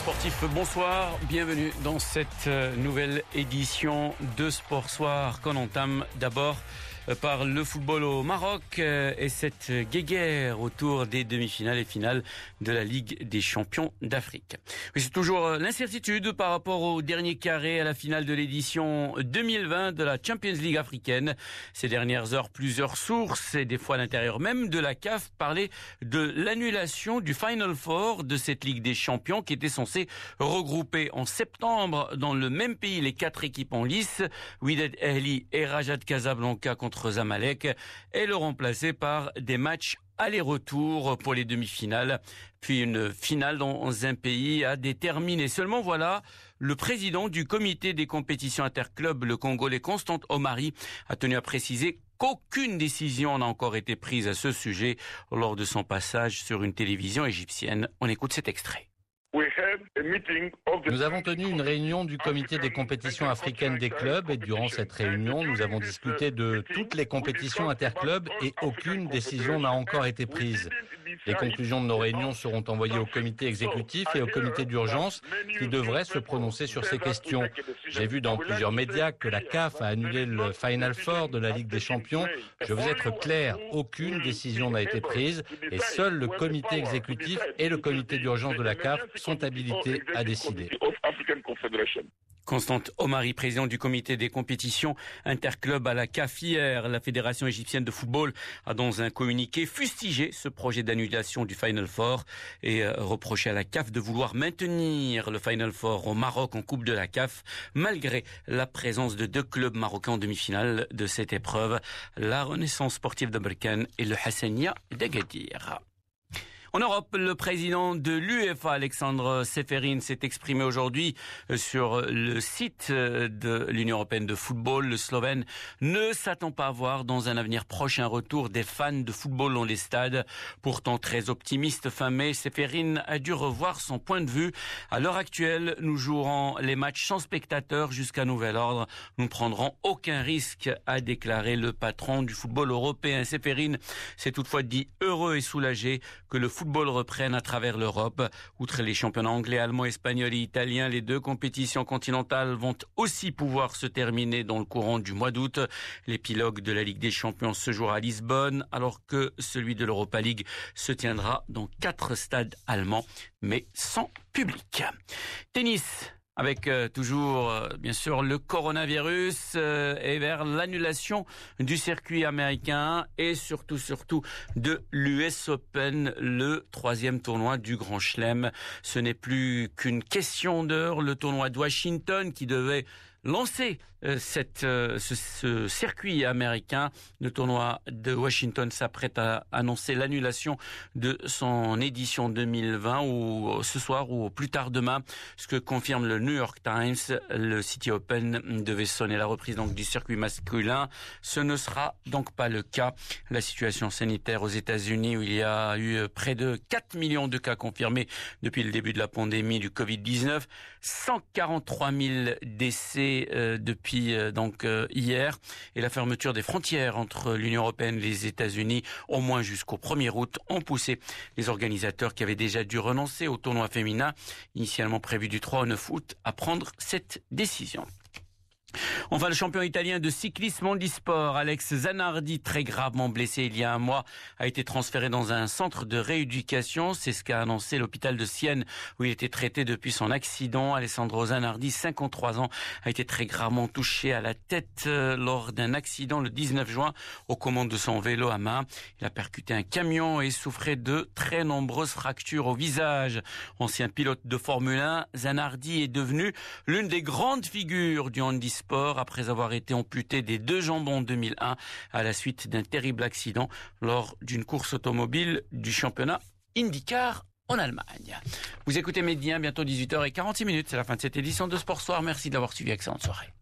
sportifs, bonsoir, bienvenue dans cette euh, nouvelle édition de Sport Soir qu'on entame d'abord par le football au Maroc euh, et cette guéguerre autour des demi-finales et finales de la Ligue des champions d'Afrique. c'est toujours euh, l'incertitude par rapport au dernier carré à la finale de l'édition 2020 de la Champions League africaine. Ces dernières heures, plusieurs sources et des fois à l'intérieur même de la CAF parlaient de l'annulation du Final Four de cette Ligue des champions qui était censée regrouper en septembre dans le même pays les quatre équipes en lice, Wydad Ehli et Rajat Casablanca contre Zamalek et le remplacer par des matchs aller-retour pour les demi-finales, puis une finale dans un pays à déterminer. Seulement voilà, le président du comité des compétitions interclubs, le Congolais Constant Omari, a tenu à préciser qu'aucune décision n'a encore été prise à ce sujet lors de son passage sur une télévision égyptienne. On écoute cet extrait. Nous avons tenu une réunion du comité des compétitions africaines des clubs et durant cette réunion, nous avons discuté de toutes les compétitions interclubs et aucune décision n'a encore été prise. Les conclusions de nos réunions seront envoyées au comité exécutif et au comité d'urgence qui devraient se prononcer sur ces questions. J'ai vu dans plusieurs médias que la CAF a annulé le Final Four de la Ligue des Champions. Je veux être clair, aucune décision n'a été prise et seul le comité exécutif et le comité d'urgence de la CAF sont habilités à décider. Constante Omari, président du comité des compétitions interclubs à la CAF hier, la Fédération égyptienne de football a dans un communiqué fustigé ce projet d'annulation du Final Four et euh, reproché à la CAF de vouloir maintenir le Final Four au Maroc en Coupe de la CAF malgré la présence de deux clubs marocains en demi-finale de cette épreuve, la Renaissance sportive de et le Hassania d'Agadir. En Europe, le président de l'UEFA, Alexandre Seferin, s'est exprimé aujourd'hui euh, sur le site euh, de l'Union européenne de football. Le Slovène ne s'attend pas à voir dans un avenir proche un retour des fans de football dans les stades. Pourtant très optimiste fin mai, Seferin a dû revoir son point de vue. À l'heure actuelle, nous jouerons les matchs sans spectateurs jusqu'à nouvel ordre. Nous ne prendrons aucun risque, a déclaré le patron du football européen. Seferin s'est toutefois dit heureux et soulagé que le football reprenne à travers l'Europe. Outre les championnats anglais, allemands, espagnols et italiens, les deux compétitions continentales vont aussi pouvoir se terminer dans le courant du mois d'août. L'épilogue de la Ligue des Champions se jouera à Lisbonne, alors que celui de l'Europa League se tiendra dans quatre stades allemands, mais sans public. Tennis avec euh, toujours euh, bien sûr le coronavirus euh, et vers l'annulation du circuit américain et surtout surtout de l'US Open, le troisième tournoi du Grand Chelem. Ce n'est plus qu'une question d'heure. Le tournoi de Washington qui devait lancer euh, cette, euh, ce, circuit américain. Le tournoi de Washington s'apprête à annoncer l'annulation de son édition 2020 ou euh, ce soir ou plus tard demain, ce que confirme le New York Times. Le City Open devait sonner la reprise donc du circuit masculin. Ce ne sera donc pas le cas. La situation sanitaire aux États-Unis où il y a eu près de 4 millions de cas confirmés depuis le début de la pandémie du Covid-19, 143 000 décès euh, depuis euh, donc euh, hier et la fermeture des frontières entre l'Union européenne et les États-Unis au moins jusqu'au 1er août ont poussé les organisateurs qui avaient déjà dû renoncer au tournoi féminin initialement prévu du 3 au 9 août à prendre cette décision. Enfin, le champion italien de cyclisme handisport, Alex Zanardi, très gravement blessé il y a un mois, a été transféré dans un centre de rééducation. C'est ce qu'a annoncé l'hôpital de Sienne où il était traité depuis son accident. Alessandro Zanardi, 53 ans, a été très gravement touché à la tête euh, lors d'un accident le 19 juin aux commandes de son vélo à main. Il a percuté un camion et souffrait de très nombreuses fractures au visage. Ancien pilote de Formule 1, Zanardi est devenu l'une des grandes figures du handisport sport après avoir été amputé des deux jambes en 2001 à la suite d'un terrible accident lors d'une course automobile du championnat IndyCar en Allemagne. Vous écoutez Médien, bientôt 18h46 minutes. C'est la fin de cette édition de Sport Soir. Merci de l'avoir suivi. Excellente soirée.